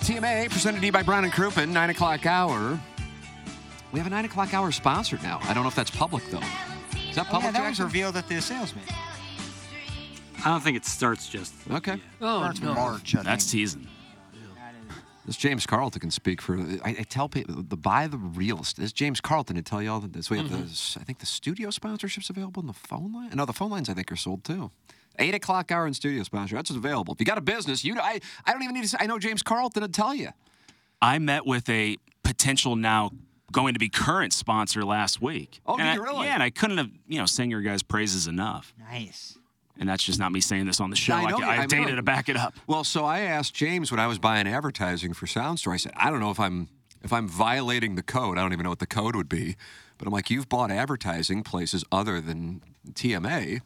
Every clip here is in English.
Welcome back, TMA, presented to you by Brown and Crouppen, 9 o'clock hour. We have a 9 o'clock hour sponsored now. I don't know if that's public, though. Is that Oh, public, yeah, that was Jackson? revealed at the salesman. I don't think it starts just. Okay. Oh, Starts in March. I That's think. teasing. This James Carlton can speak for. I, I tell people the buy the real estate. This James Carlton to tell you all that this. We have Mm-hmm. the. I think the studio sponsorships available in the phone line. No, the phone lines I think are sold too. Eight o'clock hour in studio sponsor. That's what's available. If you got a business, you I I don't even need to say. I know James Carlton to tell you. I met with a potential now going to be current sponsor last week. Oh, And did you I- really? Yeah, and I couldn't have you know sang your guys' praises enough. Nice. And that's just not me saying this on the show. I I, know, ca- I I have data to back it up. Well, so I asked James when I was buying advertising for SoundStore. I said, I don't know if I'm if I'm violating the code. I don't even know what the code would be. But I'm like, you've bought advertising places other than TMA.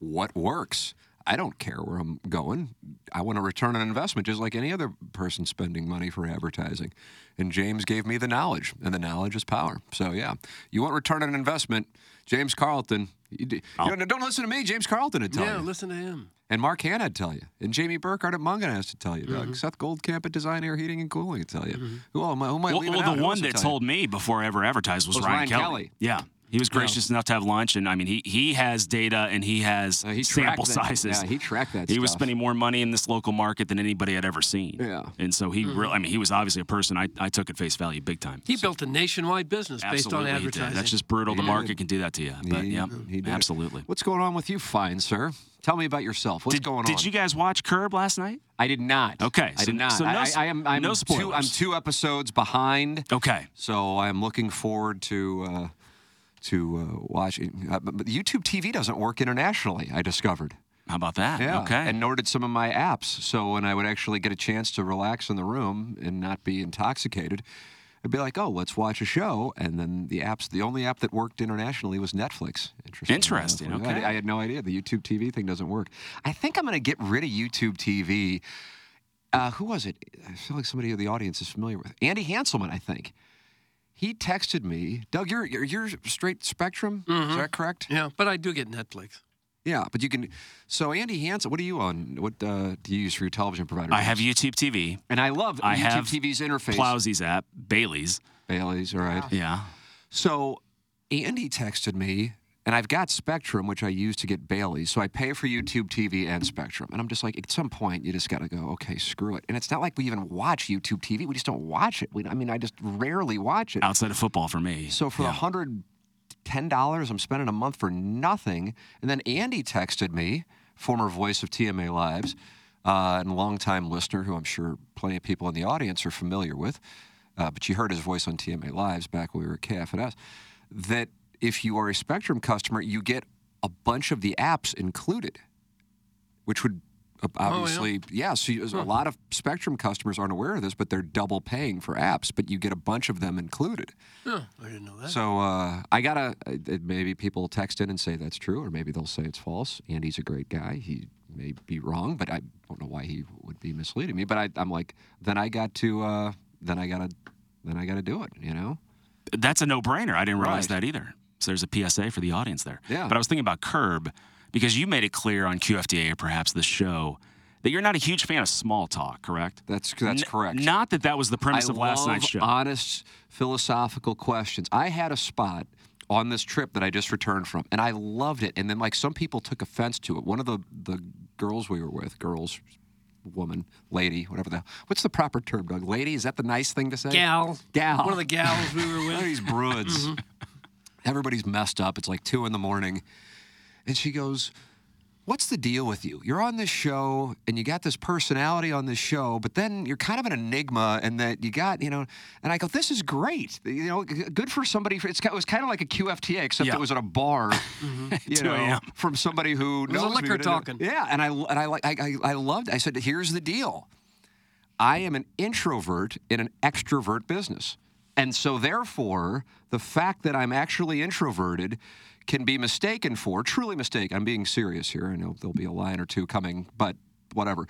What works? I don't care where I'm going. I want to return on investment just like any other person spending money for advertising. And James gave me the knowledge, and the knowledge is power. So yeah, you want return on investment, James Carlton. You, don't, don't listen to me, James Carlton would tell Yeah, you. listen to him. And Mark Hanna would tell you. And Jamie Burkhardt at Mungan has to tell you. Mm-hmm. Seth Goldcamp at Design Air Heating and Cooling would tell you. Who, am I, who am I Well, well, the Who one that you? told me before I ever advertised was, Was Ryan, Ryan Kelly. Kelly. Yeah. He was gracious enough to have lunch, and I mean, he he has data and he has Uh, he sample that- sizes. yeah, he tracked that He was spending more money in this local market than anybody had ever seen. Yeah. and so he really, I mean, he was obviously a person I, I took at face value big time. He built a nationwide business based on Absolutely he did. advertising. That's just brutal. The market did. can do that to you. But He- yeah, he did. absolutely. What's going on with you, fine sir? Tell me about yourself. What's Did, going on? did you guys watch Curb last night? I did not. Okay, I so- did not. so no I, s- I am. I'm no two. I'm two episodes behind. Okay. So I'm looking forward to uh, to uh, watching. Uh, but but YouTube TV doesn't work internationally. I discovered. How about that? Yeah. Okay. And nor did some of my apps. So when I would actually get a chance to relax in the room and not be intoxicated, I'd be like, "Oh, let's watch a show." And then the apps, the only app that worked internationally was Netflix. Interesting. Interesting, okay. I, I had no idea the YouTube TV thing doesn't work. I think I'm going to get rid of YouTube TV. Uh, who was it? I feel like somebody in the audience is familiar with Andy Hanselman. I think he texted me. Doug, you're you're, you're straight Spectrum. Is that correct? yeah, but I do get Netflix. Yeah, but you can. So Andy Hansen, what are you on? What uh, do you use for your television provider? I have YouTube TV. and I love I YouTube have TV's interface. Plowsy's app, Bally's. Bally's, all right. Yeah. So Andy texted me, and I've got Spectrum, which I use to get Bally's. So I pay for YouTube TV and Spectrum, and I'm just like, at some point, you just got to go, okay, screw it. And it's not like we even watch YouTube TV; we just don't watch it. We, I mean, I just rarely watch it. Outside of football for me. So for Yeah. hundred ten dollars, I'm spending a month for nothing. And then Andy texted me, former voice of TMA Lives, uh, and longtime listener, who I'm sure plenty of people in the audience are familiar with. Uh, but you heard his voice on TMA Lives back when we were at KFNS. That if you are a Spectrum customer, you get a bunch of the apps included, which would obviously, yeah. So you, a lot of Spectrum customers aren't aware of this, but they're double paying for apps, but you get a bunch of them included. Oh, I didn't know that. So uh, I gotta uh, maybe people text in and say that's true, or maybe they'll say it's false. Andy's a great guy. He may be wrong, but I don't know why he would be misleading me. But I, I'm like, then I got to, uh, then I gotta, then I gotta do it. You know? That's a no-brainer. I didn't realize Right. that either. So there's a PSA for the audience there. Yeah. But I was thinking about Curb because you made it clear on QFDA or perhaps the show that you're not a huge fan of small talk, correct? That's that's N- correct. Not that that was the premise I of last love night's show. honest philosophical questions. I had a spot on this trip that I just returned from, and I loved it. And then like some people took offense to it. One of the the girls we were with, girls, woman, lady, whatever the what's the proper term, Doug? Lady, is that the nice thing to say? Gal. Gal. One of the gals we were One of with. these broods. Mm-hmm. Everybody's messed up. It's like two in the morning. And she goes, What's the deal with you? You're on this show and you got this personality on this show, but then you're kind of an enigma and that you got, you know, and I go, This is great. You know, good for somebody. For, it's, it was kind of like a QFTA, except Yeah. it was at a bar, you 2 know, a.m.. from somebody who was a knows me, liquor I talking. Yeah. And I, and I, like- I, I, I loved I said, Here's the deal. I am an introvert in an extrovert business. And so, therefore, the fact that I'm actually introverted can be mistaken for, truly mistaken. I'm being serious here. I know there'll be a line or two coming, but whatever.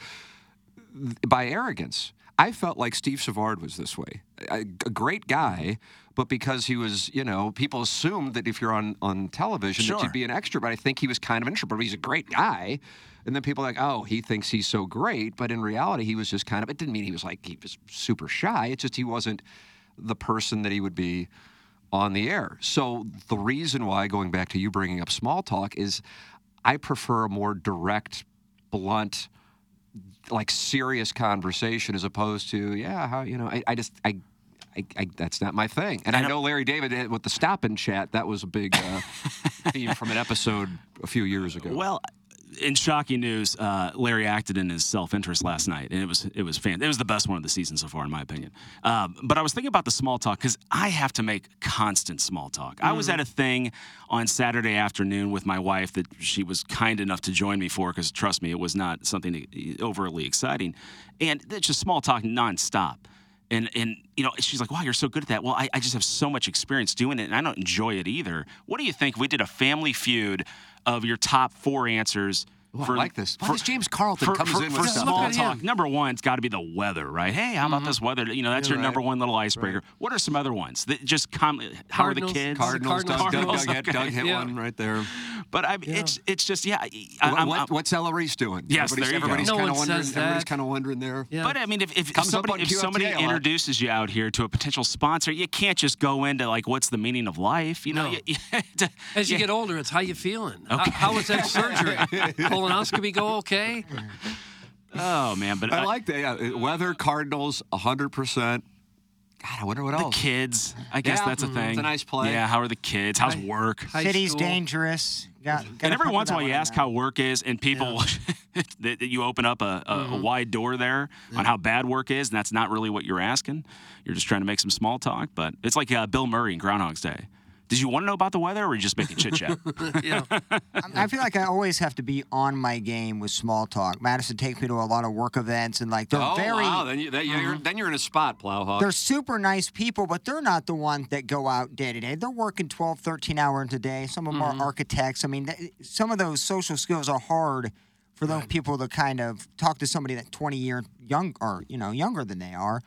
By arrogance. I felt like Steve Savard was this way. A, great guy, but because he was, you know, people assumed that if you're on, on television that Sure. you'd be an extrovert. I think he was kind of an introvert. but He's a great guy. And then people are like, oh, he thinks he's so great. But in reality, he was just kind of, it didn't mean he was like, he was super shy. It's just he wasn't the person that he would be on the air. So the reason why, going back to you bringing up small talk, is I prefer a more direct, blunt, like serious conversation as opposed to, yeah, how, you know, I, I just, I, I, I, that's not my thing. And, I know Larry David eh, with the stop and chat, that was a big uh, theme from an episode a few years ago. Well, in shocking news, uh, Larry acted in his self-interest last night, and it was it was fan- it was the best one of the season so far, in my opinion. Um, but I was thinking about the small talk because I have to make constant small talk. I was at a thing on Saturday afternoon with my wife that she was kind enough to join me for because trust me, it was not something overly exciting, and it's just small talk nonstop. And and you know, she's like, "Wow, you're so good at that." Well, I, I just have so much experience doing it, and I don't enjoy it either. What do you think? if We did a family feud of your top four answers. Ooh, I like this. Why does James Carlton for, comes for, in for with stuff? small talk? him. Number one, it's got to be the weather, right? Hey, how about mm-hmm. this weather? You know, that's your right. number one little icebreaker. What are some other ones that just come? How are the Cardinals. kids? Cardinals, Doug, Doug, Cardinals. Doug, hit, Doug hit Yeah. one right there. But I, it's it's just yeah. I, What, I'm- what, I'm- what's Ella doing? Yes, everybody's, there everybody's No kind of wondering. says Everybody's kind of wondering there. Yeah. But I mean, if, if, if somebody if somebody introduces you out here to a potential sponsor, you can't just go into like, what's the meaning of life? You know, No. you, you As you yeah. get older, it's how you feeling. How- Okay. how was that surgery? Colonoscopy go okay? Oh man, but I like that. Yeah. Weather, Cardinals, 100%. God, I wonder what the else. The kids. I guess Yeah, that's a mhm. thing. It's a nice play. Yeah, how are the kids? How's work? High City's school. dangerous. Got, and every once in a while, you ask in how work is, and people that, that you open up a, a, a wide door there on how bad work is, and that's not really what you're asking. You're just trying to make some small talk. But it's like uh, Bill Murray in Groundhog's Day. Did you want to know about the weather, or were you just making chit chat? Yeah. I- I feel like I always have to be on my game with small talk. Madison takes me to a lot of work events, and like they're oh, very, wow. Then, you, then, you're, mm-hmm. then you're in a spot, Plowhawk. they're super nice people, but they're not the ones that go out day to day. They're working 12, 13 hours a day. Some of them are mm-hmm. architects. I mean, th- some of those social skills are hard for those people to kind of talk to somebody that 20 years young or you know younger than they are.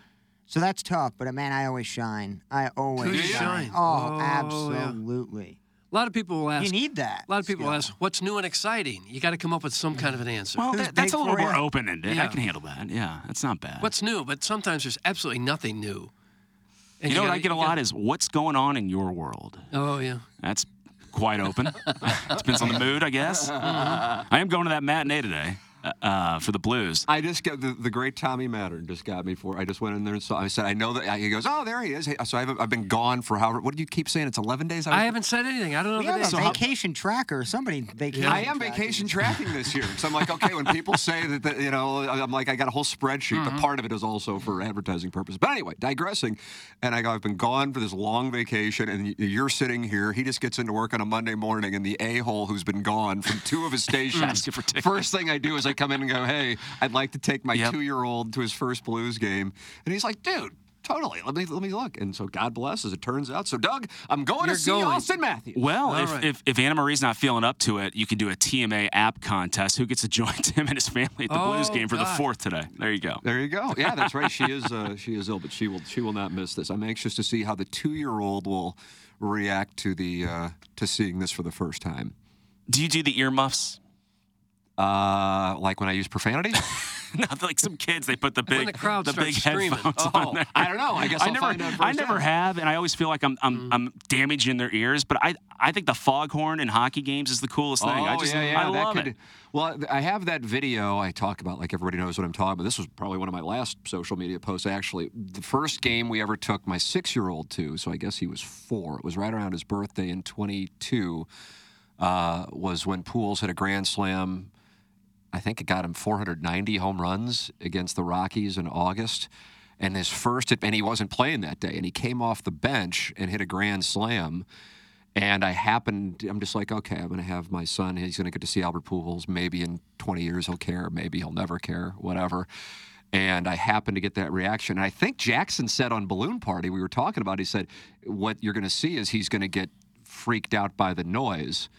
So that's tough. But uh, man, I always shine. I always Do shine. shine? Oh, Oh, yeah. absolutely. A lot of people will ask. You need that. A lot of people skill. ask, "What's new and exciting?" You got to come up with some kind of an answer. well, that, that's a little more open ended. I Yeah. can handle that. Yeah, that's not bad. What's new? But sometimes there's absolutely nothing new. And you know what gotta- I get a lot gotta- is what's going on in your world. Oh yeah. That's quite open. Depends on the mood, I guess. I am going to that matinee today uh, uh, for the Blues. I just got the, the great Tommy Mattern just got me for. I just went in there and saw. I said, I know that. He goes, oh, there he is. Hey, So I've, I've been gone for however. What did you keep saying? It's 11 days. I haven't said anything. I don't know We if have it a is. So how- vacation tracker. Somebody vacation. I am tracking. vacation tracking this year. So I'm like, okay, when people say that, that, you know, I'm like, I got a whole spreadsheet, but part of it is also for advertising purposes. But anyway, digressing. And I go, I've been gone for this long vacation, and you're sitting here. He just gets into work on a Monday morning, and the a hole who's been gone from two of his stations. Asking for tickets. First thing I do is I come in and go, hey, I'd like to take my Yep. two year old to his first Blues game. And he's like, dude. Totally. Let me let me look. And so God bless, as it turns out. So Doug, I'm going You're to see going. Auston Matthews. Well, if, right. if, if Anna Marie's not feeling up to it, you can do a TMA app contest. Who gets to join Tim and his family at the Blues Oh, game for the fourth today? There you go. There you go. Yeah, that's right. She is uh, she is ill, but she will she will not miss this. I'm anxious to see how the two year old will react to the uh, to seeing this for the first time. Do you do the earmuffs? Uh, like when I use profanity. no, like some kids, they put the When big, the crowd big screaming. headphones Oh, on there. I don't know. I guess I I'll never, find out I never firsthand. have, and I always feel like I'm, I'm, Mm. I'm damaging their ears. But I, I think the foghorn in hockey games is the coolest thing. I Oh, just, yeah, yeah. I that love could, it. Well, I have that video I talk about, like everybody knows what I'm talking about. This was probably one of my last social media posts, actually. The first game we ever took my six year old to, so I guess he was four. It was right around his birthday in 22, uh, was when Pujols hit a grand slam. I think it got him 490 home runs against the Rockies in August. And his first, and he wasn't playing that day, and he came off the bench and hit a grand slam. And I happened, I'm just like, okay, I'm going to have my son. He's going to get to see Albert Pujols. Maybe in 20 years he'll care. Maybe he'll never care, whatever. And I happened to get that reaction. And I think Jackson said on Balloon Party, we were talking about, he said, what you're going to see is he's going to get freaked out by the noise.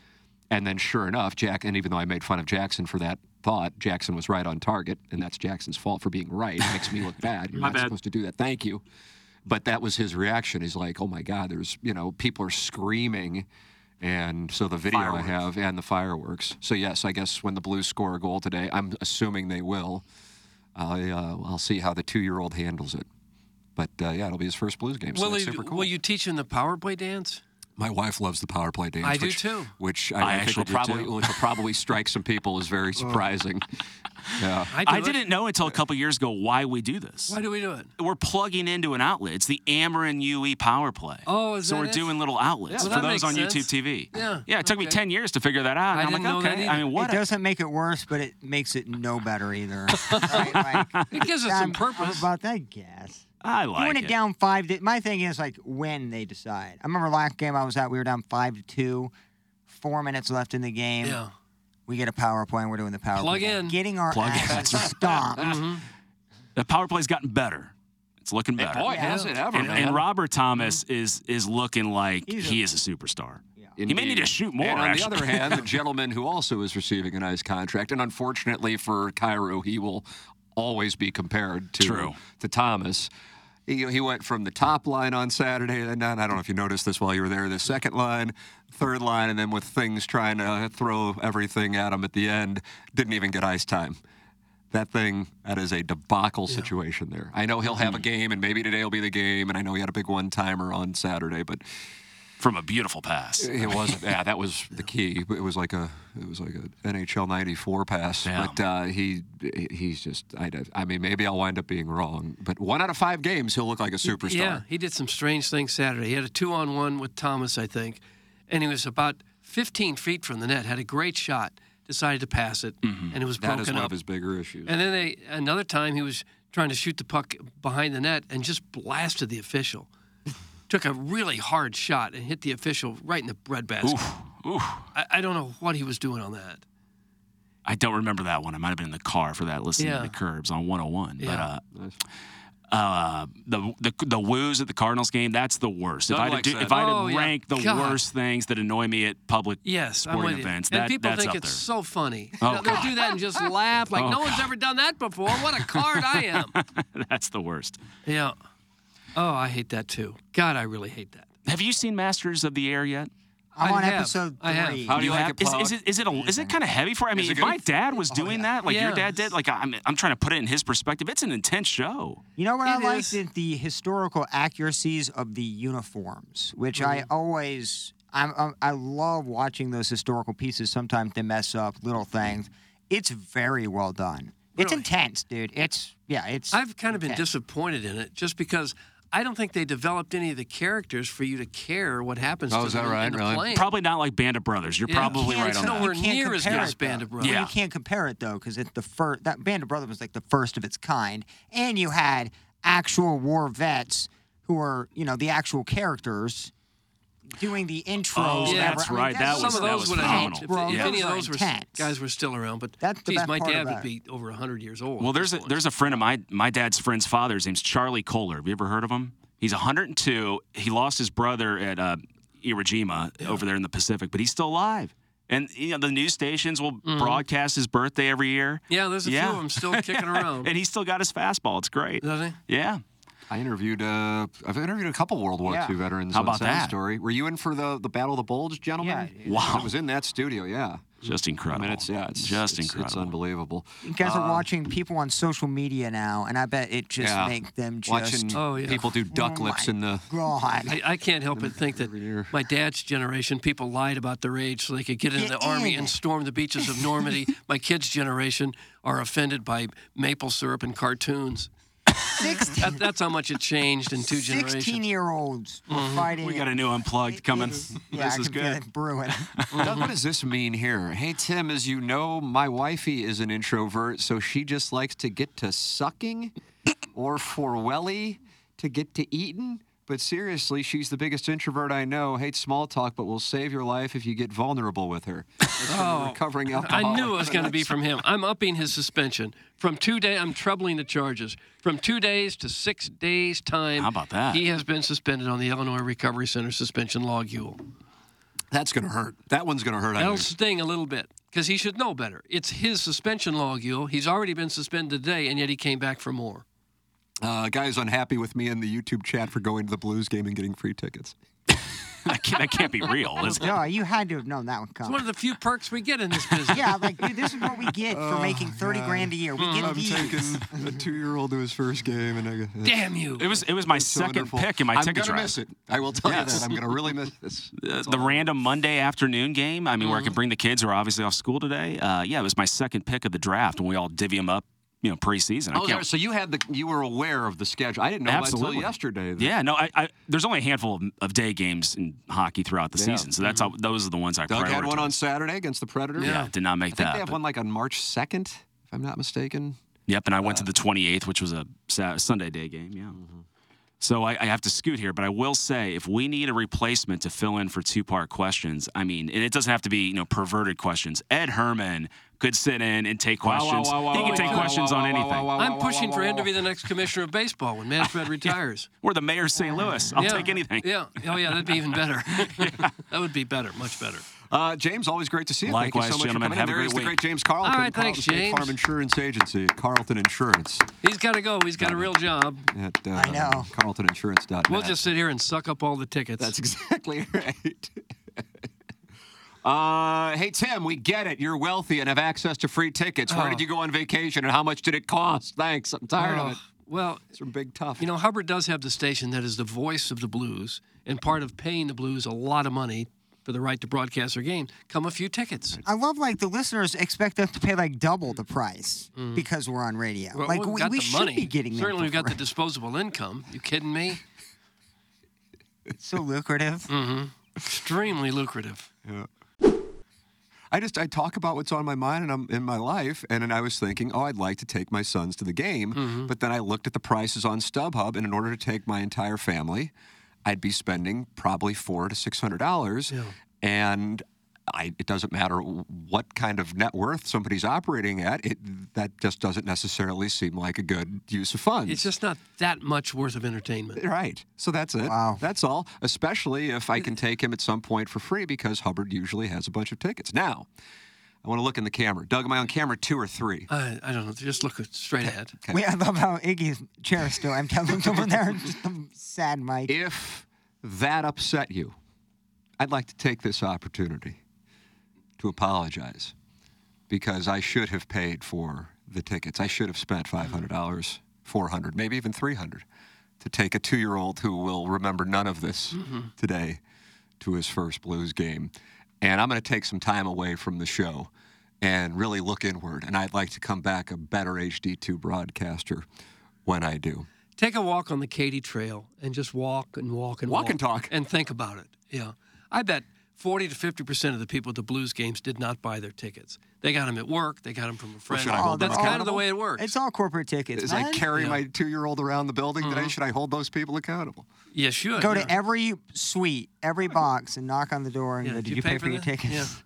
And then sure enough, Jack, and even though I made fun of Jackson for that thought, Jackson was right on target. And that's Jackson's fault for being right. It makes me look bad. You're My not bad. supposed to do that. Thank you but that was his reaction. He's like, "Oh my God, there's you know people are screaming." And so the video I have and the fireworks. So yes, I guess when the Blues score a goal today, I'm assuming they will. I uh, I'll see how the two-year-old handles it. But uh, yeah, it'll be his first Blues game. So Will that's you, super cool. will you teach him the power play dance? My wife loves the power play dance. I do too. Which I I, I think actually will probably too. which will probably strike some people as very oh. surprising. yeah. I, do I didn't know until a couple years ago why we do this. Why do we do it? We're plugging into an outlet. It's the Ameren UE Power Play. Oh, is so that we're it? doing little outlets Yeah, for well, that those on makes YouTube. TV. Yeah, yeah. It took me ten years to figure that out. I and I'm didn't like, know okay. either. I mean, what? It a- doesn't make it worse, but it makes it no better either. right? Like, It gives us some purpose. About that, guess. I like Doing it. it down five. To, my thing is like when they decide. I remember last game I was at, we were down five to two, four minutes left in the game. Yeah. We get a power play and we're doing the power Plug play. in. Getting our Plug in. asses stomped. Mm-hmm. The power play's gotten better. It's looking better. Boy, has it ever, and, man. and Robert mm-hmm. Thomas is is looking like He's a- he is a superstar. Yeah, He may need to shoot more. And on actually. the other hand, the gentleman who also is receiving a nice contract, and unfortunately for Kyrou, he will always be compared to True. to Thomas. He, he went from the top line on Saturday, and I don't know if you noticed this while you were there, the second line, third line, and then with things trying to throw everything at him at the end, didn't even get ice time. That thing, that is a debacle situation there. I know he'll have a hmm. game, and maybe today will be the game, and I know he had a big one timer on Saturday, but from a beautiful pass. it wasn't. Yeah, that was the key. It was like a it was like a NHL '94 pass. Yeah. But uh, he he's just. I, I mean, maybe I'll wind up being wrong. But one out of five games, he'll look like a superstar. Yeah, he did some strange things Saturday. He had a two-on-one with Thomas, I think, and he was about 15 feet from the net. Had a great shot. Decided to pass it, and it was That broken is one up. of his bigger issues. And then they another time he was trying to shoot the puck behind the net and just blasted the official. Took a really hard shot and hit the official right in the breadbasket. Oof, oof. I, I don't know what he was doing on that. I don't remember that one. I might have been in the car for that, listening Yeah. to the Curbs on 101. Yeah. But uh, uh, the, the the woos at the Cardinals game, that's the worst. If I had to likes do, if I had Oh, to yeah. rank the God. worst things that annoy me at public Yes, I'm sporting with you. events, and that, people that's think up it's there. so funny. Oh, You know, they'll do that and just laugh like Oh, no one's ever done that before. What a card I am. that's the worst. yeah. Oh, I hate that too. God, I really hate that. Have you seen Masters of the Air yet? I'm I on have. episode I have. three. How do you like have- it? Is, is it is it a, is it kind of heavy for? I mean, if my dad was doing that, like your dad did, like I'm I'm trying to put it in his perspective. It's an intense show. You know what I It like? is. The, the historical accuracies of the uniforms, which I Mm-hmm. always, I'm, I'm, I love watching those historical pieces. Sometimes they mess up little things. It's very well done. It's Really? intense, dude. It's yeah. It's. I've kind of been intense. disappointed in it just because I don't think they developed any of the characters for you to care what happens Oh, to is them that right? in the Really? plane. Probably not like Band of Brothers. You're Yeah. probably can't- right on it's that. nowhere You can't near as good as. Band of Brothers. Yeah. You can't compare it though, because it's the first. That Band of Brothers was like the first of its kind, and you had actual war vets who were, you know, the actual characters doing the intros. Oh, and that's everything. I mean, right. That Some was- of those would have helped phenomenal. if, if Yeah. any of Those those were, intense. guys were still around. But That's the geez, my dad would be over 100 years old. Well, there's a there's a friend of my my dad's friend's father's name's Charlie Kohler. Have you ever heard of him? He's 102. He lost his brother at uh, Iwo Jima over there in the Pacific, but he's still alive. And you know the news stations will broadcast his birthday every year. Yeah, there's a Yeah. few of them still kicking around. and he's still got his fastball. It's great. Does he? Yeah. I interviewed. Uh, I've interviewed a couple World War Yeah. II veterans. How on about Sound that? Story. Were you in for the the Battle of the Bulge, gentlemen? Yeah, Wow. I was in that studio. Yeah. Just incredible. I mean, it's yeah, it's just it's, incredible. It's unbelievable. You guys are Uh, watching people on social media now, and I bet it just yeah. makes them just. watching Oh, yeah. people do duck Oh lips my in the. God. I, I can't help but think that my dad's generation, people lied about their age so they could get into Get the army and storm the beaches of Normandy. my kids' generation are offended by maple syrup and cartoons. 16, That, that's how much it changed in two generations. 16 year olds were mm-hmm. fighting. We got a new unplugged coming. Yeah, this I is can feel good. it brewing. Doug, what does this mean here? Hey, Tim, as you know, my wifey is an introvert, so she just likes to get to sucking or for welly to get to eating. But seriously, she's the biggest introvert I know. Hates small talk, but will save your life if you get vulnerable with her. That's from a oh, recovering I knew it was going to be from him. I'm upping his suspension from two days. I'm trebling the charges from two days to six days time. How about that? He has been suspended on the Illinois Recovery Center suspension logule. That's going to hurt. That one's going to hurt. I That'll think. sting a little bit because he should know better. It's his suspension logule. He's already been suspended today, and yet he came back for more. Uh, guy's unhappy with me in the YouTube chat for going to the Blues game and getting free tickets. that, can't, that can't be real, is it? no, you had to have known that one It's coming. one of the few perks we get in this business. Yeah, like, dude, this is what we get for making 30 grand a year. We Mm-hmm. get these. a two-year-old to his first game, and I, go, Damn you! It was it was my so second wonderful. pick in my I'm ticket gonna drive. miss it. I will tell Yes. you that. I'm gonna really miss this. Uh, the random Monday afternoon game. I mean, where I Mm-hmm. could bring the kids who are obviously off school today. Uh, yeah, it was my second pick of the draft, and we all divvy them up. You know, preseason. I Oh, can't. so you had the you were aware of the schedule. I didn't know Absolutely. until yesterday. that- Yeah, no, I, I there's only a handful of, of day games in hockey throughout the Yeah. season, so that's how mm-hmm. those are the ones I Doug had one on. Saturday against the Predators. Yeah, did not make I think that. they have but- one like on March 2nd, if I'm not mistaken. Yep, and I went to uh, the 28th, which was a Sunday day game. Yeah. Mm-hmm. So I, I have to scoot here, but I will say, if we need a replacement to fill in for two-part questions, I mean, and it doesn't have to be you know perverted questions. Ed Herman could sit in and take Wow, wow, questions. wow, wow, he can wow, take wow, questions wow, on wow, anything. wow, wow, I'm pushing wow, for him to be the next commissioner of baseball when Manfred retires. We're the mayor of St. Louis. I'll Yeah. take anything. Yeah. Oh, yeah. That'd be even better. that would be better. Much better. Uh, James, always great to see you. Thank you Likewise, so much gentlemen. for coming Have in. a There is great the week. great James Carlton. All right, thanks, Carlton State James. Farm Insurance Agency, Carlton Insurance. He's got to go. He's got a real job. At, uh, I know. CarltonInsurance.net. We'll just sit here and suck up all the tickets. That's exactly right. Uh, hey Tim, we get it. You're wealthy and have access to free tickets. Where Oh. did you go on vacation and how much did it cost? Thanks. I'm tired of Oh, it. Well, It's from Big Tough. you know, Hubbard does have the station that is the voice of the blues, and part of paying the blues a lot of money for the right to broadcast their game come a few tickets. I love like the listeners expect us to pay like double the price because we're on radio. Mm. Well, like we've we, got we the should money. be getting Certainly, for we've got the disposable income. You kidding me? It's so lucrative. Mm. Extremely lucrative. I just I talk about what's on my mind and I'm in my life, and then I was thinking, oh, I'd like to take my sons to the game, Mm-hmm. but then I looked at the prices on StubHub, and in order to take my entire family, I'd be spending probably four to six hundred dollars, and I, it doesn't matter what kind of net worth somebody's operating at. It that just doesn't necessarily seem like a good use of funds. It's just not that much worth of entertainment. Right. So that's it. Wow. That's all. Especially if I can take him at some point for free because Hubbard usually has a bunch of tickets. Now, I want to look in the camera. Doug, am I on camera two or three? I, I don't know. Just look straight ahead. Wait, I love how Iggy's chair is still empty. I looked over there and just a sad mic. If that upset you, I'd like to take this opportunity to apologize because I should have paid for the tickets. I should have spent $500, 400, maybe even 300 to take a 2-year-old who will remember none of this mm-hmm. today to his first Blues game. And I'm going to take some time away from the show and really look inward and I'd like to come back a better HD2 broadcaster when I do. Take a walk on the Katy Trail and just walk and walk and Walk and talk. and think about it. Yeah, I bet forty to fifty percent of the people at the Blues games did not buy their tickets. They got them at work. They got them from a friend. should I hold them That's kind of the way it works. It's all corporate tickets. As I carry Yeah. my two-year-old around the building today, mm-hmm. should I hold those people accountable? you should Go yeah. to every suite, every box, and knock on the door and Yeah, go, did "Did you you pay pay for for your that? tickets?" Yeah.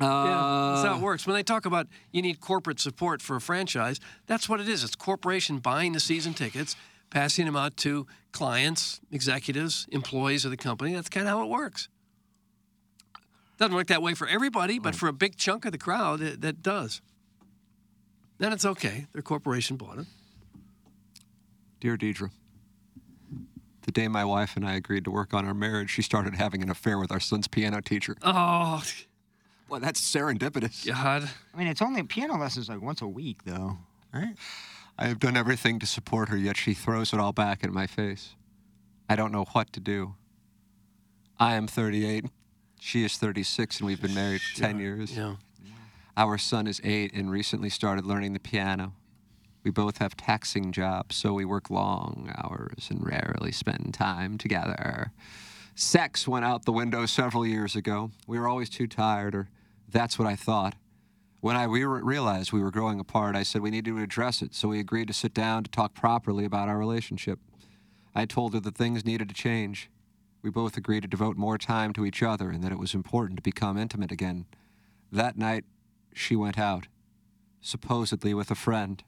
Uh, yeah, that's how it works. When they talk about you need corporate support for a franchise, that's what it is. It's corporation buying the season tickets, passing them out to clients, executives, employees of the company. That's kind of how it works. Doesn't work that way for everybody, but for a big chunk of the crowd, it, that does. Then it's okay. Their corporation bought it. Dear Deidre, the day my wife and I agreed to work on our marriage, she started having an affair with our son's piano teacher. Oh, Boy, that's serendipitous. God. I mean, it's only piano lessons like once a week, though, right? I have done everything to support her, yet she throws it all back in my face. I don't know what to do. I am 38. She is 36, and we've been married for 10 years. Yeah. Our son is eight and recently started learning the piano. We both have taxing jobs, so we work long hours and rarely spend time together. Sex went out the window several years ago. We were always too tired, or that's what I thought. When I re- realized we were growing apart, I said we needed to address it, so we agreed to sit down to talk properly about our relationship. I told her that things needed to change. We both agreed to devote more time to each other and that it was important to become intimate again. That night, she went out, supposedly with a friend.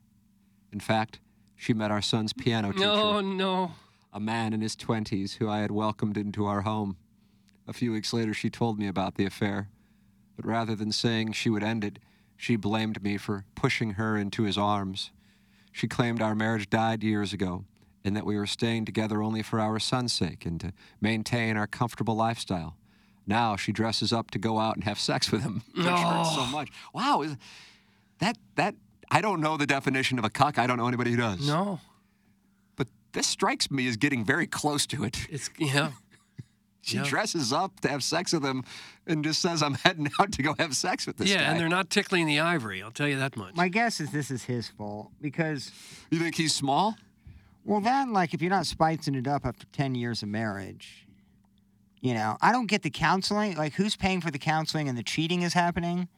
In fact, she met our son's piano teacher, No, no. a man in his 20s who I had welcomed into our home. A few weeks later, she told me about the affair. But rather than saying she would end it, she blamed me for pushing her into his arms. She claimed our marriage died years ago and that we were staying together only for our son's sake and to maintain our comfortable lifestyle. Now she dresses up to go out and have sex with him, which hurts so oh. much. Wow, is- that that I don't know the definition of a cuck. I don't know anybody who does. No. But this strikes me as getting very close to it. It's, yeah. She Yeah. dresses up to have sex with him and just says, I'm heading out to go have sex with this yeah, guy. and they're not tickling the ivory. I'll tell you that much. My guess is this is his fault because, you think he's small? Well, then, like, if you're not spicing it up after 10 years of marriage, you know, I don't get the counseling. Like, who's paying for the counseling and the cheating is happening?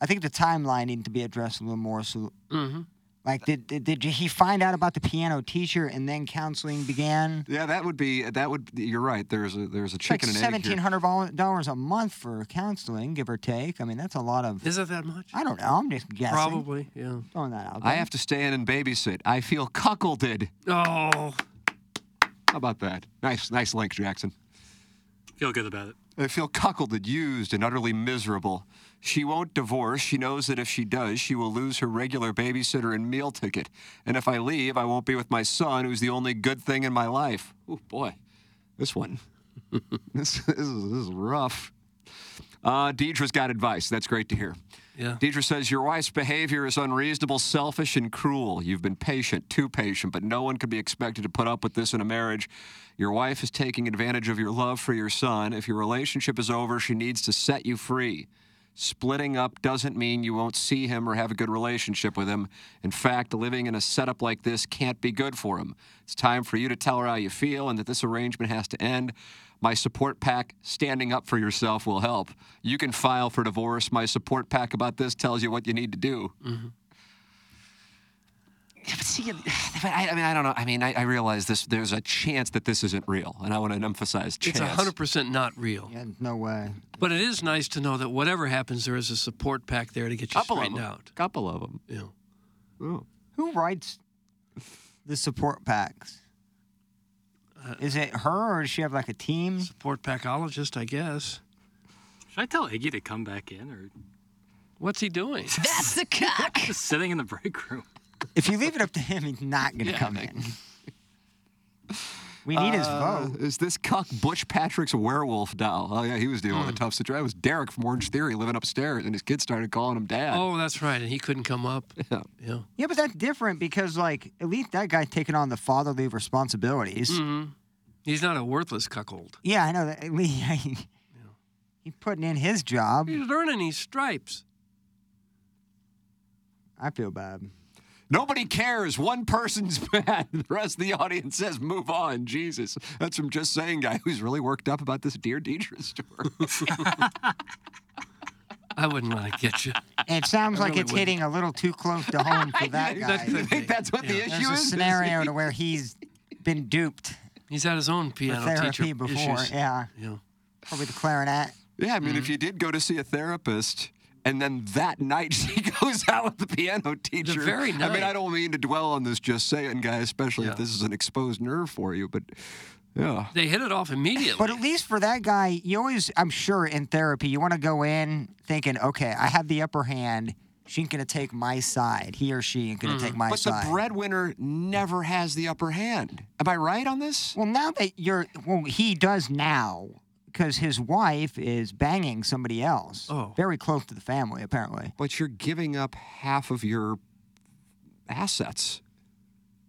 I think the timeline needs to be addressed a little more. So, Mm-hmm. Like, did, did, did he find out about the piano teacher and then counseling began? Yeah, that would be that would you're right. There's a there's a It's like chicken and egg here. seventeen hundred dollars a month for counseling, give or take. I mean, that's a lot of. Is it that much? I don't know. I'm just guessing. Probably, yeah. Throwing that out there. I have to stay in and babysit. I feel cuckolded. Oh, How about that? Nice, nice link, Jackson. Feel good about it. I feel cuckolded, used, and utterly miserable. She won't divorce. She knows that if she does, she will lose her regular babysitter and meal ticket. And if I leave, I won't be with my son, who's the only good thing in my life. Oh, boy. This one. this, this, is, this is rough. Uh, Deidre's got advice. That's great to hear. yeah. Deidre says, Your wife's behavior is unreasonable, selfish, and cruel. You've been patient, too patient, but no one can be expected to put up with this in a marriage. Your wife is taking advantage of your love for your son. If your relationship is over, she needs to set you free. Splitting up doesn't mean you won't see him or have a good relationship with him. In fact, living in a setup like this can't be good for him. It's time for you to tell her how you feel and that this arrangement has to end. My support pack, Standing Up for Yourself, will help. You can file for divorce. My support pack about this tells you what you need to do. Mm-hmm. Yeah, but see, I, I mean, I don't know. I mean, I, I realize this. There's a chance that this isn't real, and I want to emphasize chance. It's 100% not real. Yeah, no way. But it is nice to know that whatever happens, there is a support pack there to get you Couple of straightened them. out. Couple of them. Yeah. Who writes the support packs? Uh, Is it her or does she have like a team? Support packologist, I guess. Should I tell Iggy to come back in or What's he doing? That's the cock. just sitting in the break room? If you leave it up to him, he's not going to come in. We need his Uh, vote. is this cuck Butch Patrick's werewolf doll? Oh yeah, he was dealing with a tough situation. It was Derek from Orange Theory living upstairs, and his kids started calling him dad. Oh, that's right. And he couldn't come up. Yeah. Yeah. Yeah, but that's different because, like, at least that guy taking on the fatherly responsibilities. hmm He's not a worthless cuckold. Yeah, I know that. At least he, he's putting in his job. He's earning his stripes. I feel bad. Nobody cares. One person's bad. The rest of the audience says, "Move on." Jesus, that's from just saying guy who's really worked up about this Dear Deidre story. I wouldn't want to get you. It sounds I like really it's wouldn't. hitting a little too close to home for that guy. That you think that's what the Yeah. issue There's a scenario to where he's been duped He's had his own for piano therapy teacher before. issues. Yeah, Yeah. probably the clarinet. Yeah, I mean, Mm-hmm. if you did go to see a therapist. And then that night she goes out with the piano teacher. very I mean. I don't mean to dwell on this just saying, guy, especially Yeah. if this is an exposed nerve for you, but yeah. They hit it off immediately. But at least for that guy, you always, I'm sure, in therapy, you want to go in thinking, okay, I have the upper hand. She's going to take my side. He or she is going to take mm-hmm. my But side. But the breadwinner never has the upper hand. Am I right on this? well, now that you're, well, he does now because his wife is banging somebody else. Oh. Very close to the family, apparently. But you're giving up half of your assets.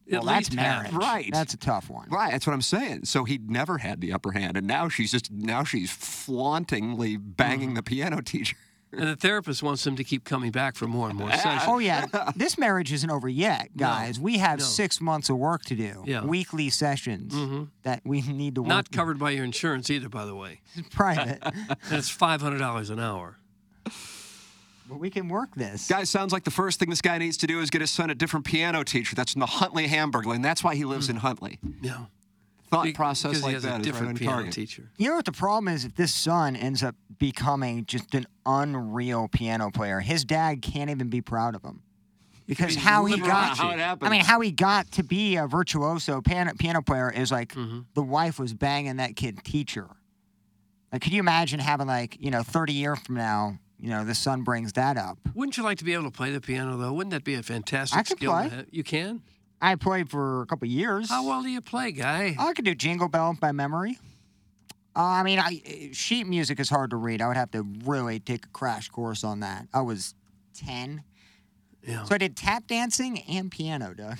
At well, that's least half. marriage. Right. That's a tough one. Right, that's what I'm saying. So he never had the upper hand, and now she's just now she's flauntingly banging Mm. the piano teacher. And the therapist wants them to keep coming back for more and more ah. sessions. Oh yeah, this marriage isn't over yet, guys. we have no. six months of work to do. Yeah. Weekly sessions mm-hmm. that we need to work. Not covered by your insurance either, by the way. It's private, And it's five hundred dollars an hour. but we can work this. Guys, sounds like the first thing this guy needs to do is get his son a different piano teacher. That's from the Huntley Hamburg and That's why he lives mm. in Huntley. Yeah. Thought process because like he has that a is different right on piano target. teacher. You know what the problem is? If this son ends up becoming just an unreal piano player, his dad can't even be proud of him. Because how he got, How it happened. I mean, how he got to be a virtuoso piano, piano player is like Mm-hmm. the wife was banging that kid teacher. Like, could you imagine having like you know, thirty years from now, you know, the son brings that up? Wouldn't you like to be able to play the piano though? Wouldn't that be a fantastic I could skill? to play. have? You can. I played for a couple years. How well do you play, guy? I could do Jingle Bell by memory. Uh, I mean, I, sheet music is hard to read. I would have to really take a crash course on that. I was 10. Yeah. So I did tap dancing and piano, Doug.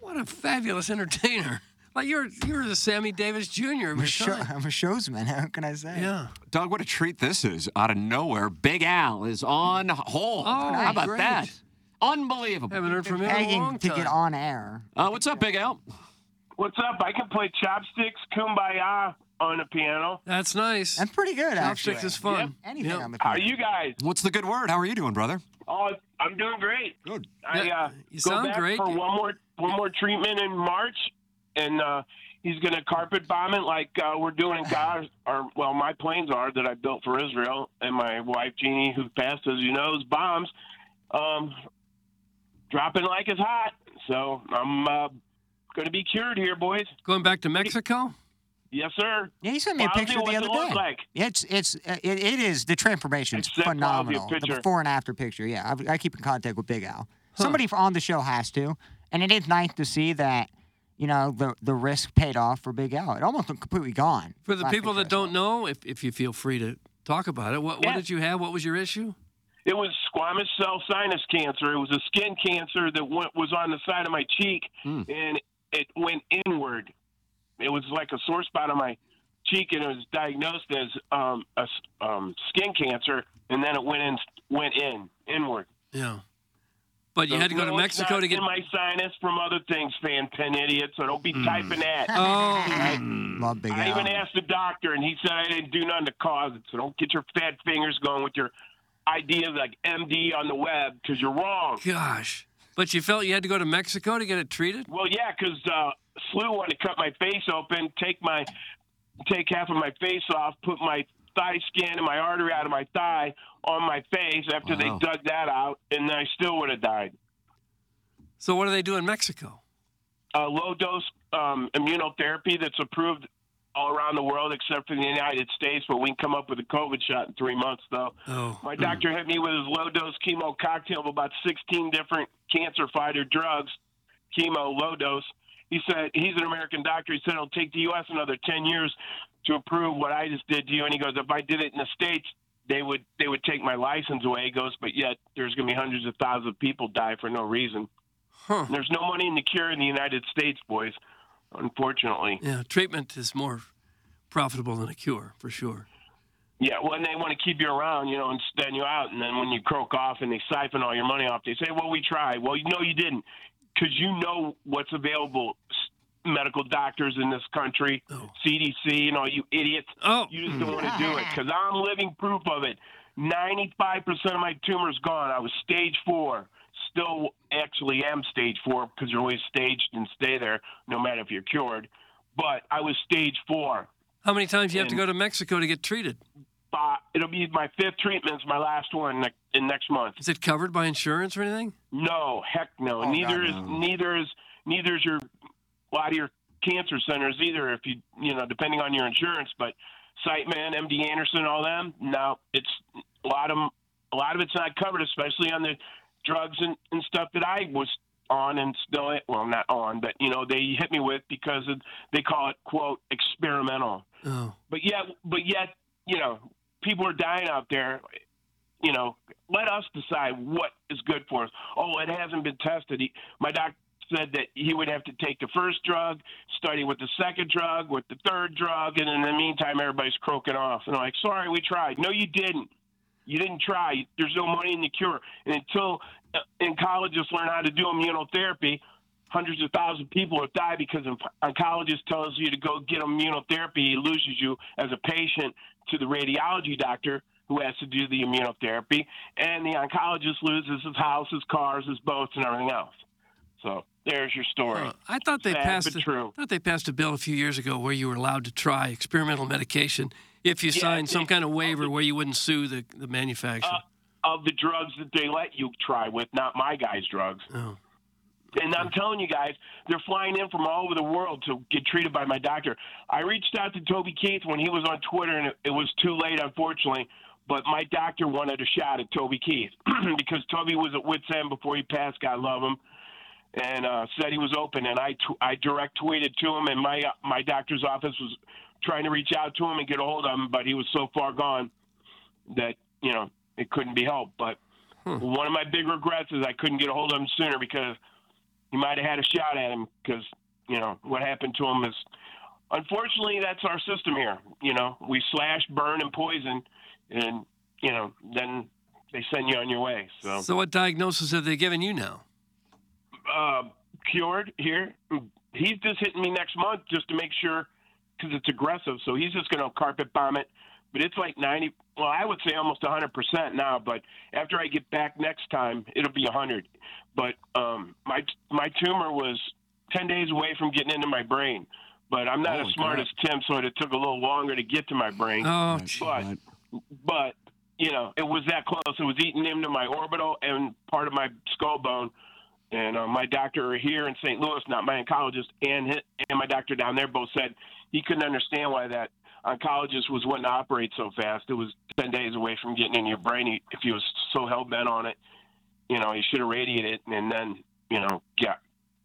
What a fabulous entertainer! Like you're you're the Sammy Davis Jr. of I'm a, your show. I'm a showsman. How can I say? Yeah. Doug, what a treat this is. Out of nowhere, Big Al is on hold. Oh, How about great. that? Unbelievable. Haven't heard from him in a Begging long to time. get on air. Uh, what's up, Big Al? What's up? I can play chopsticks, kumbaya on the piano. That's nice. That's pretty good, actually. Chopsticks is fun. Anything Yep. on the How piano. are you guys? What's the good word? How are you doing, brother? Oh, I'm doing great. Good. I Yeah, uh, you go sound back great. for one more one more treatment in March, and uh, he's going to carpet bomb it like uh, we're doing in Gaza. Or well, my planes are that I built for Israel, and my wife Jeannie, who passed as you know, is bombs. Um, dropping like it's hot. So I'm uh, going to be cured here, boys. Going back to Mexico? Yes, sir. Yeah, he sent me a Fozzie, picture the other it day. like? It's it's uh, it, it is the transformation is I sent Fozzie a phenomenal. The picture. before and after picture. Yeah, I, I keep in contact with Big Al. Somebody on the show has to, and it is nice to see that you know the the risk paid off for Big Al. It almost completely gone. For the people that don't know, if, if you feel free to talk about it, what, what did you have? What was your issue? It was squamous cell sinus cancer. It was a skin cancer that went, was on the side of my cheek, and it went inward. It was like a sore spot on my cheek, and it was diagnosed as um, a s- um, skin cancer, and then it went in, went in inward. Yeah. But you So, had to go to no, it's Mexico to get. in my sinus from other things, fan pen idiot. So don't be typing that. Oh, Love Big I even asked the doctor, and he said I didn't do nothing to cause it. So don't get your fat fingers going with your ideas like MD on the web because you're wrong. gosh. But you felt you had to go to Mexico to get it treated? Well, yeah, because uh, SLU wanted to cut my face open, take my, take half of my face off, put my thigh skin and my artery out of my thigh on my face. After Wow. they dug that out, and I still would have died. So what do they do in Mexico? Uh, low dose um, immunotherapy that's approved all around the world except for the United States, but we can come up with a COVID shot in three months, though. Oh, My doctor hit me with his low dose chemo cocktail of about 16 different cancer fighter drugs, chemo low dose. He said he's an American doctor. He said it'll take the U.S. another 10 years to approve what I just did to you. And he goes, if I did it in the states, they would they would take my license away. He goes, but yet there's going to be hundreds of thousands of people die for no reason. Huh. There's no money in the cure in the United States, boys. Unfortunately. yeah. Treatment is more profitable than a cure, for sure. Yeah, well, and they want to keep you around, you know, and stand you out. And then when you croak off and they siphon all your money off, they say, well, we tried. Well, you know you didn't because you know what's available. Medical doctors in this country, Oh. CDC, and all you idiots. Oh, You just don't mm. want to do it because I'm living proof of it. 95% of my tumor's gone. I was stage four. Still, actually, am stage four because you're always staged and stay there no matter if you're cured. But I was stage four. how many times you have to go to Mexico to get treated? Uh, it'll be my fifth treatment. It's my last one ne- in next month. Is it covered by insurance or anything? No, heck no. Oh, neither God, is no. neither is neither is your a lot of your cancer centers either. If you you know depending on your insurance, but Siteman, MD Anderson, all them. No, it's a lot of a lot of it's not covered, especially on the drugs and, and stuff that I was on and still well not on, but you know they hit me with because of, they call it quote experimental. Oh. But yet, but yet, you know, people are dying out there. You know, let us decide what is good for us. Oh, it hasn't been tested. He, my doctor said that he would have to take the first drug, study with the second drug, with the third drug, and in the meantime, everybody's croaking off. And I'm like, sorry, we tried. No, you didn't. You didn't try. There's no money in the cure. And until uh, oncologists learn how to do immunotherapy, hundreds of thousands of people have died because an oncologist tells you to go get immunotherapy. He loses you as a patient to the radiology doctor who has to do the immunotherapy, and the oncologist loses his house, his cars, his boats, and everything else. So there's your story. Uh, I thought they Sad, passed. A, true. I thought they passed a bill a few years ago where you were allowed to try experimental medication if you Yeah, signed some kind of waiver where you wouldn't sue the, the manufacturer. Uh, of the drugs that they let you try with, not my guy's drugs. oh. And I'm telling you guys, they're flying in from all over the world to get treated by my doctor. I reached out to Toby Keith when he was on Twitter, and it, it was too late, unfortunately. But my doctor wanted a shot at Toby Keith because Toby was at wit's end before he passed. God love him, and uh, said he was open. And I direct tweeted to him, and my my doctor's office was trying to reach out to him and get a hold of him, but he was so far gone that you know it couldn't be helped. But one of my big regrets is I couldn't get a hold of him sooner because he might have had a shot at him because you know what happened to him is unfortunately that's our system here you know we slash burn and poison and you know then they send you on your way so So what diagnosis have they given you now? Uh, cured here. He's just hitting me next month just to make sure because it's aggressive. So he's just going to carpet bomb it. But it's like 90 well i would say almost 100% now but after i get back next time it'll be 100 but um, my my tumor was 10 days away from getting into my brain. But i'm not Holy as smart crap. as tim so it took a little longer to get to my brain. Oh, but but you know it was that close. It was eating into my orbital and part of my skull bone and uh, my doctor here in St. Louis, not my oncologist, and and my doctor down there both said he couldn't understand why that oncologist was wanting to operate so fast. It was 10 days away from getting in your brain. He, if he was so hell bent on it, you know, he should have radiated it and then, you know, got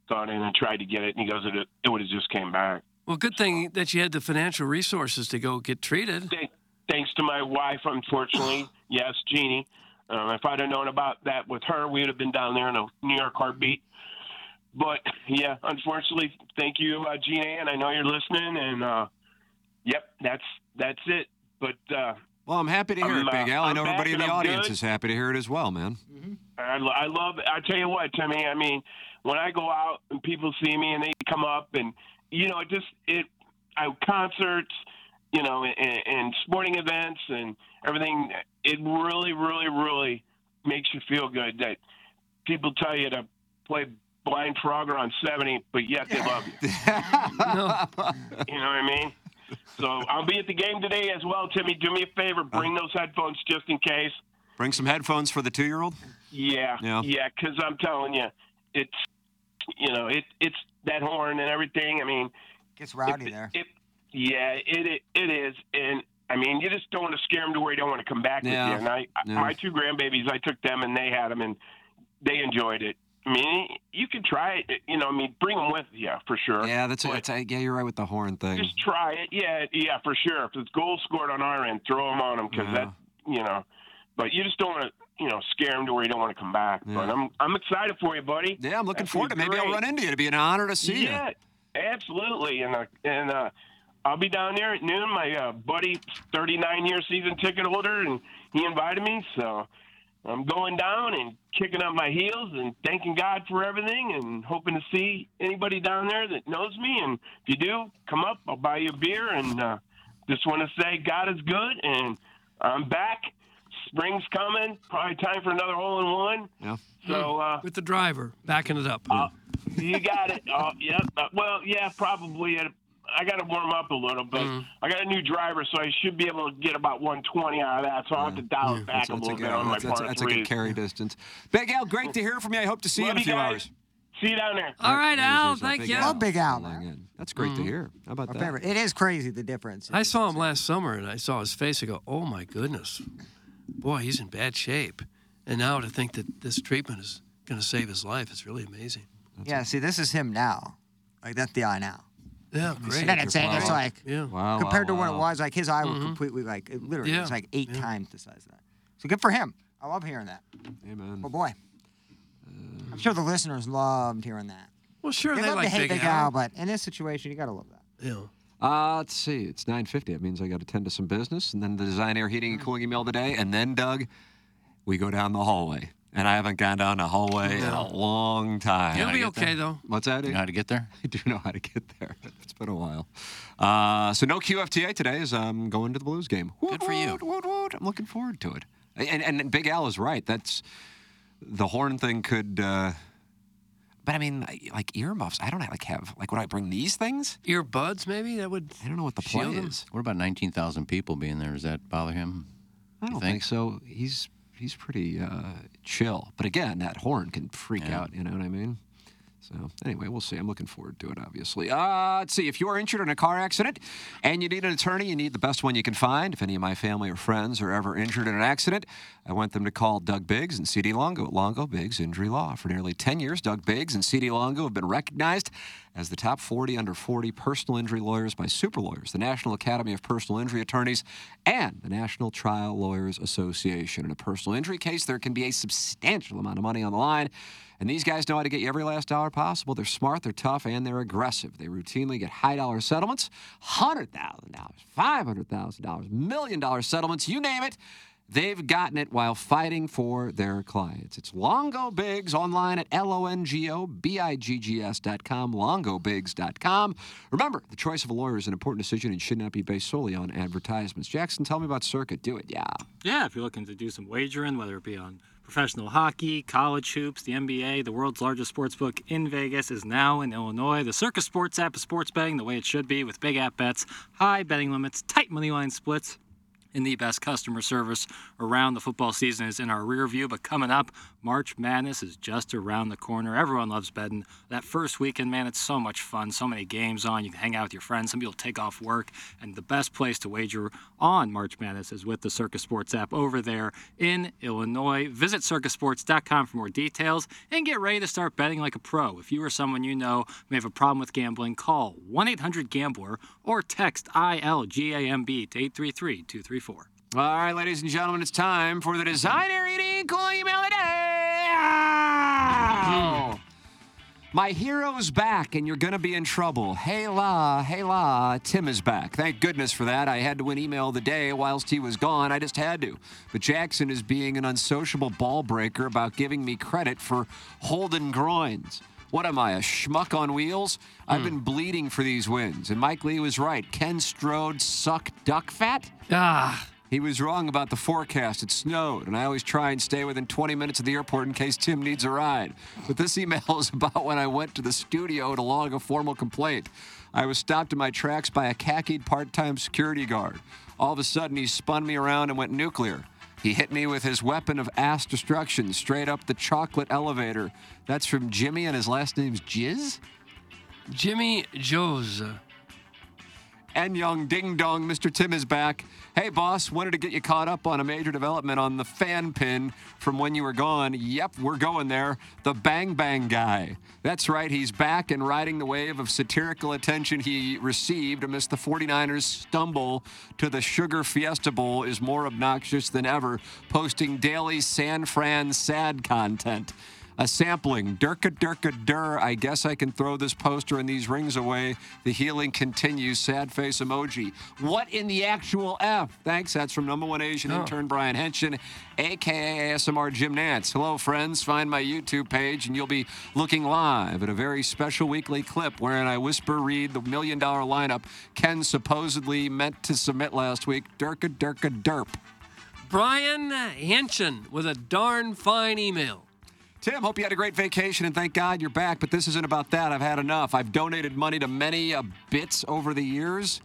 gone in and tried to get it. And he goes, it, it would have just came back. well, good thing that you had the financial resources to go get treated. Thank, thanks to my wife, unfortunately, yes, Jeannie. Um, if I'd have known about that with her, we would have been down there in a New York heartbeat. But yeah, unfortunately, thank you, uh, Gina, and I know you're listening. And uh, yep, that's that's it. But uh, Well, I'm happy to hear I'm, it, Big uh, Al. I know everybody in the audience good. is happy to hear it as well, man. I, lo- I love. I tell you what, Timmy. I mean, when I go out and people see me and they come up and you know, it just it. I concerts, you know, and, and sporting events and everything. It really, really, really makes you feel good that people tell you to play Blind Frogger on seventy, but yet they love you. You know what I mean? So I'll be at the game today as well, Timmy. Do me a favor, bring uh-huh. those headphones just in case. Bring some headphones for the two-year-old. Yeah, Yeah. yeah, because I'm telling you, it's you know it it's that horn and everything. I mean, Gets rowdy there. it yeah, it, it it is, and I mean you just don't want to scare them to where you don't want to come back Yeah, with you. And I, yeah. my two grandbabies, I took them and they had them and they enjoyed it. I mean, you can try it. You know, I mean, bring them with you for sure. Yeah, that's, But that's yeah. You're right with the horn thing. Just try it. Yeah, yeah, for sure. If it's goal scored on our end, throw them on them because Yeah. that, you know. But you just don't want to, you know, scare them to where you don't want to come back. But I'm, I'm excited for you, buddy. Yeah, I'm looking That's forward to. Maybe be I'll run into you. It'd be an honor to see you. yeah, absolutely. And uh, and uh, I'll be down there at noon. My uh, buddy, 39 year season ticket holder, and he invited me. So I'm going down and kicking up my heels and thanking God for everything and hoping to see anybody down there that knows me. And if you do, come up. I'll buy you a beer. And uh, just want to say God is good, and I'm back. Spring's coming. Probably time for another hole in one. Yeah. So uh, With the driver backing it up. you got it. Oh, yep. Uh, well, yeah, probably. uh, I got to warm up a little, bit. Mm. I got a new driver, so I should be able to get about 120 out of that. So I'll have to dial it back That's, a that's little a bit good, on my that's, that's, par that's a good carry distance. Big Al, great to hear from you. I hope to see you in a few guys. hours. See you down there. All right, There's- Al. Thank Big you. Love Big Al, calling man. in. That's great to hear. How about My that? favorite. It is crazy the difference. I saw him last summer and I saw his face. I go, oh my goodness. Boy, he's in bad shape. And now to think that this treatment is going to save his life is really amazing. yeah, see, this is him now. Like that's the eye now. Yeah, great. see what I'm? It's like Yeah. Wow, compared wow, to what it wow. was, like his eye was Mhm. completely like it literally Yeah. it's like eight Yeah. times the size of that. So good for him. I love hearing that. Amen. Oh boy. I'm sure the listeners loved hearing that. Well, sure, they, they love like to hate Big Big Al. Al, but in this situation, you gotta love that. Yeah. Uh, let's see. It's 9:50. That means I got to tend to some business, and then the design, air, heating, and Mm. cooling email today, and then Doug, we go down the hallway, and I haven't gone down the hallway in a long time. You'll be okay though. What's that? You know how to get there? I do know how to get there. It's been a while. Uh, so no QFTA today as I'm going to the Blues game. Good for you. Woot, woot, woot. I'm looking forward to it. And, and Big Al is right. That's the horn thing could. Uh, but I mean, I- like earmuffs. I don't like have like would I bring these things? Earbuds, maybe that would. I don't know what the play Shield 'em? is. What about 19,000 people being there? Does that bother him? I don't think? think? so. He's he's pretty uh, chill. But again, that horn can freak Yeah. out. You know what I mean? So anyway, we'll see. I'm looking forward to it. Obviously. Uh, let's see. If you are injured in a car accident and you need an attorney, you need the best one you can find. If any of my family or friends are ever injured in an accident, I want them to call Doug Biggs and CD Longo at Longo Biggs Injury Law. For nearly 10 years, Doug Biggs and CD Longo have been recognized as the top 40 under 40 personal injury lawyers by Super Lawyers, the National Academy of Personal Injury Attorneys, and the National Trial Lawyers Association. In a personal injury case, there can be a substantial amount of money on the line. And these guys know how to get you every last dollar possible. They're smart, they're tough, and they're aggressive. They routinely get high dollar settlements $100,000, $500,000, million dollar settlements, you name it. They've gotten it while fighting for their clients. It's Longo Biggs online at L O N G O B I G G S dot com, longobiggs.com. Remember, the choice of a lawyer is an important decision and should not be based solely on advertisements. Jackson, tell me about Circa. Do it, yeah. Yeah, if you're looking to do some wagering, whether it be on professional hockey, college hoops, the NBA, the world's largest sports book in Vegas is now in Illinois. The Circa Sports app is sports betting the way it should be with big app bets, high betting limits, tight money line splits. And the best customer service around the football season is in our rear view. But coming up, March Madness is just around the corner. Everyone loves betting. That first weekend, man, it's so much fun. So many games on. You can hang out with your friends. Some people take off work. And the best place to wager on March Madness is with the Circa Sports app over there in Illinois. Visit circasports.com for more details and get ready to start betting like a pro. If you or someone you know may have a problem with gambling, call 1 800 Gambler or text ILGAMB to 833 234. All right, ladies and gentlemen, it's time for the designer eating cool email. Ow! My hero's back, and you're going to be in trouble. Hey la, hey la, Tim is back. Thank goodness for that. I had to win email the day whilst he was gone. I just had to. But Jackson is being an unsociable ball breaker about giving me credit for holding groins. What am I, a schmuck on wheels? I've been bleeding for these wins. And Mike Lee was right. Ken Strode suck duck fat? Ah, He was wrong about the forecast. It snowed, and I always try and stay within 20 minutes of the airport in case Tim needs a ride. But this email is about when I went to the studio to log a formal complaint. I was stopped in my tracks by a khakied part time security guard. All of a sudden, he spun me around and went nuclear. He hit me with his weapon of ass destruction straight up the chocolate elevator. That's from Jimmy, and his last name's Jizz? Jimmy Joes. Uh, And young ding dong, Mr. Tim is back. Hey, boss, wanted to get you caught up on a major development on the fan pin from when you were gone. Yep, we're going there. The Bang Bang guy. That's right, he's back and riding the wave of satirical attention he received amidst the 49ers' stumble to the Sugar Fiesta Bowl is more obnoxious than ever, posting daily San Fran sad content. A sampling, Durka Durka Dur. I guess I can throw this poster and these rings away. The healing continues. Sad face emoji. What in the actual F? Thanks. That's from number one Asian oh. intern Brian Henshin, aka ASMR Jim Nantz. Hello, friends. Find my YouTube page and you'll be looking live at a very special weekly clip wherein I whisper read the million dollar lineup Ken supposedly meant to submit last week. Durka Durka Derp. Brian Henshin with a darn fine email. Tim, hope you had a great vacation and thank God you're back, but this isn't about that. I've had enough. I've donated money to many uh, bits over the years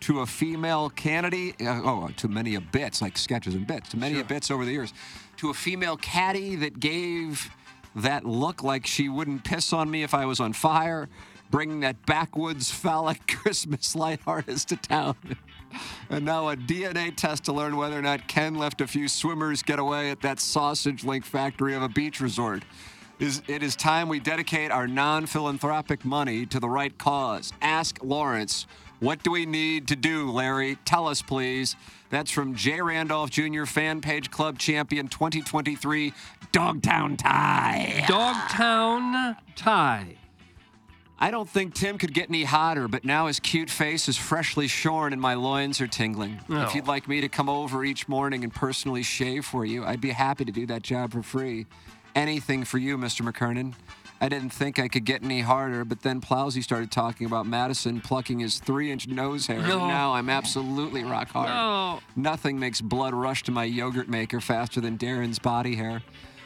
to a female candidate. Uh, oh, to many a bits, like sketches and bits, to many a bits over the years. To a female caddy that gave that look like she wouldn't piss on me if I was on fire, bringing that backwoods phallic Christmas light artist to town. And now a DNA test to learn whether or not Ken left a few swimmers get away at that sausage link factory of a beach resort. is it is time we dedicate our non-philanthropic money to the right cause. Ask Lawrence. What do we need to do, Larry? Tell us, please. That's from J. Randolph Jr. Fan Page Club Champion 2023 Dogtown Tie. Dogtown tie. I don't think Tim could get any hotter, but now his cute face is freshly shorn and my loins are tingling. Oh. If you'd like me to come over each morning and personally shave for you, I'd be happy to do that job for free. Anything for you, Mr. McKernan. I didn't think I could get any harder, but then Plowsy started talking about Madison plucking his three inch nose hair. No. And now I'm absolutely rock hard. No. Nothing makes blood rush to my yogurt maker faster than Darren's body hair.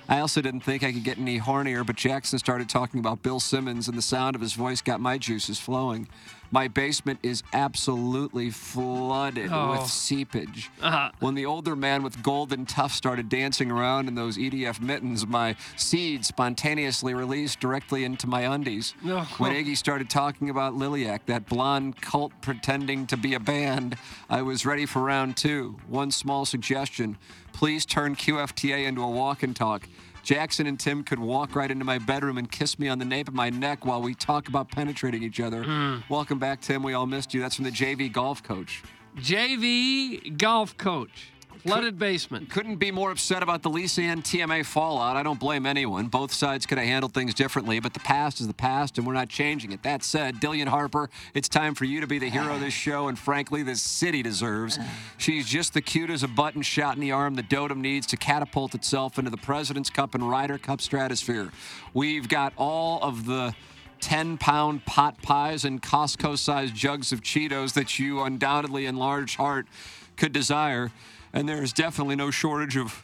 I also didn't think I could get any hornier, but Jackson started talking about Bill Simmons, and the sound of his voice got my juices flowing. My basement is absolutely flooded Oh. with seepage. Uh-huh. When the older man with golden tuft started dancing around in those EDF mittens, my seed spontaneously released directly into my undies. No. When Iggy started talking about Liliac, that blonde cult pretending to be a band, I was ready for round two. One small suggestion please turn QFTA into a walk and talk. Jackson and Tim could walk right into my bedroom and kiss me on the nape of my neck while we talk about penetrating each other. Hmm. Welcome back, Tim. We all missed you. That's from the JV golf coach. JV golf coach. Flooded basement. Couldn't be more upset about the Lisa Ann TMA fallout. I don't blame anyone. Both sides could have handled things differently, but the past is the past, and we're not changing it. That said, Dillion Harper, it's time for you to be the hero of this show, and frankly, this city deserves. She's just the cute as a button shot in the arm that Dotem needs to catapult itself into the President's Cup and Ryder Cup stratosphere. We've got all of the 10 pound pot pies and Costco sized jugs of Cheetos that you undoubtedly in large heart could desire. And there's definitely no shortage of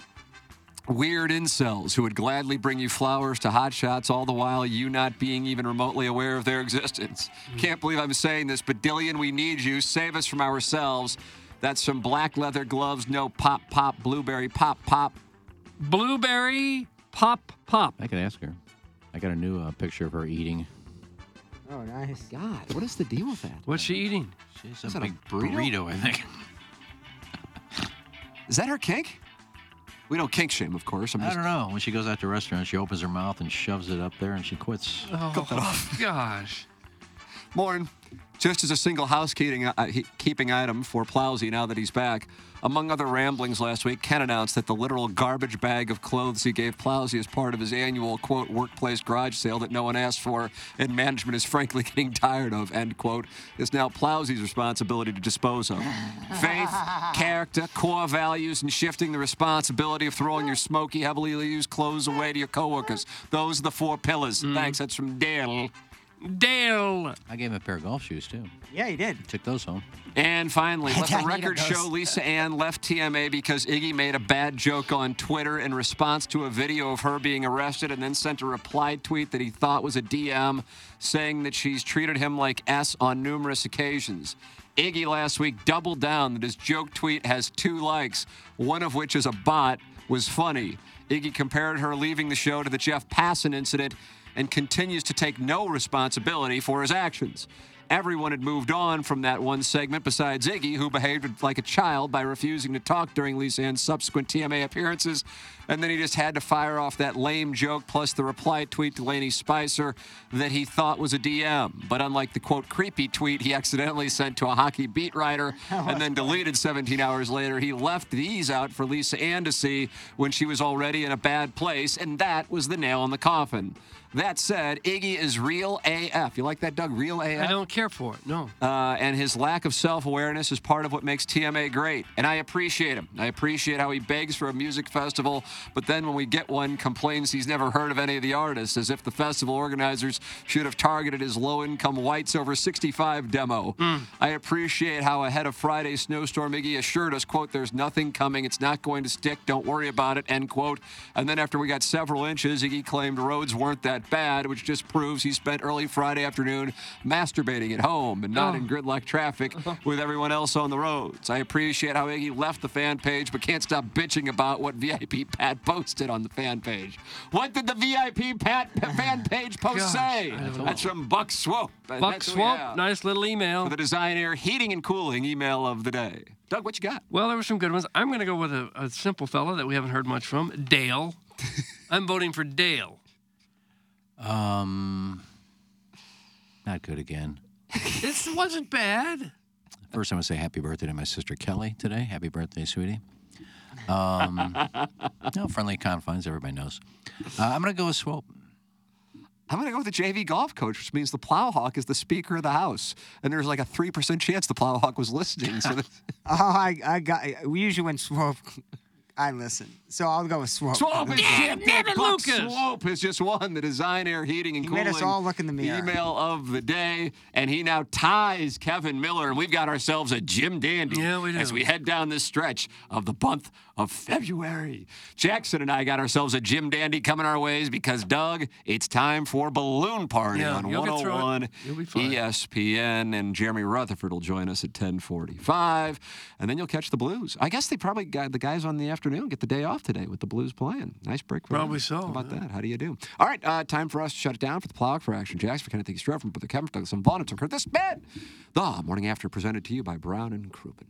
weird incels who would gladly bring you flowers to hot shots, all the while you not being even remotely aware of their existence. Can't believe I'm saying this, but Dillion, we need you. Save us from ourselves. That's some black leather gloves, no pop, pop, blueberry, pop, pop. Blueberry pop pop. I could ask her. I got a new uh, picture of her eating. Oh, nice. God, what is the deal with that? What's she eating? She's Is a that a big burrito? burrito, I think. Is that her kink? We don't kink shame, of course. I'm I just don't know. When she goes out to a restaurant, she opens her mouth and shoves it up there, and she quits. Oh, gosh. Morning. Just as a single housekeeping uh, keeping item for Plowsy now that he's back, among other ramblings last week, Ken announced that the literal garbage bag of clothes he gave Plowsy as part of his annual, quote, workplace garage sale that no one asked for and management is frankly getting tired of, end quote, is now Plowsy's responsibility to dispose of. Faith, character, core values, and shifting the responsibility of throwing your smoky, heavily used clothes away to your coworkers. Those are the four pillars. Thanks. That's from Dale. Dale. I gave him a pair of golf shoes too. Yeah, he did. Took those home. And finally, let the record show Lisa Ann left TMA because Iggy made a bad joke on Twitter in response to a video of her being arrested and then sent a reply tweet that he thought was a DM saying that she's treated him like S on numerous occasions. Iggy last week doubled down that his joke tweet has two likes, one of which is a bot, was funny. Iggy compared her leaving the show to the Jeff Passan incident and continues to take no responsibility for his actions. Everyone had moved on from that one segment besides Iggy, who behaved like a child by refusing to talk during Lisa Ann's subsequent TMA appearances. And then he just had to fire off that lame joke plus the reply tweet to Laney Spicer that he thought was a DM. But unlike the quote creepy tweet he accidentally sent to a hockey beat writer and then deleted 17 hours later, he left these out for Lisa Ann to see when she was already in a bad place. And that was the nail in the coffin. That said, Iggy is real AF. You like that, Doug? Real AF? I don't care for it. No. Uh, and his lack of self awareness is part of what makes TMA great. And I appreciate him. I appreciate how he begs for a music festival, but then when we get one, complains he's never heard of any of the artists, as if the festival organizers should have targeted his low income whites over 65 demo. Hmm. I appreciate how ahead of Friday's snowstorm, Iggy assured us, quote, there's nothing coming. It's not going to stick. Don't worry about it, end quote. And then after we got several inches, Iggy claimed roads weren't that bad, which just proves he spent early Friday afternoon masturbating at home and not Oh. in gridlock traffic uh-huh. with everyone else on the roads. I appreciate how Iggy left the fan page, but can't stop bitching about what VIP Pat posted on the fan page. What did the VIP Pat fan page post Gosh, say? I don't That's from Buck Swope. Buck that's Swope, nice little email. For the Design Air Heating and Cooling email of the day. Doug, what you got? Well, there were some good ones. I'm going to go with a, a simple fella that we haven't heard much from, Dale. I'm voting for Dale. Um, not good again. this wasn't bad. First, I'm going to say happy birthday to my sister Kelly today. Happy birthday, sweetie. Um, no, friendly confines, everybody knows. Uh, I'm going to go with Swope. I'm going to go with the JV golf coach, which means the Plowhawk is the Speaker of the House, and there's like a three percent chance the Plowhawk was listening. So that, Oh, I, I got. We usually when Swope, I listen. So I'll go with Swope. Swope is Damn shit. it, Lucas. Swope has just won the Design Air Heating and He Cooling made us all look in the mirror. email of the day, and he now ties Kevin Miller, and we've got ourselves a Jim Dandy Yeah, we do. as we head down this stretch of the month of February. Jackson and I got ourselves a Jim Dandy coming our ways because Doug, it's time for Balloon Party Yeah, on you'll get it. 101 You'll be. ESPN, and Jeremy Rutherford will join us at 10:45, and then you'll catch the Blues. I guess they probably got the guys on the afternoon get the day off today with the Blues playing. Nice break. For them. Probably so, How about yeah. that? How do you do? All right, uh, time for us to shut it down for the plow for action. Jackson for Kenneth Stroh from Brother Kevin, Douglas and Vaughn. This bed, the morning after presented to you by Brown and Crouppen.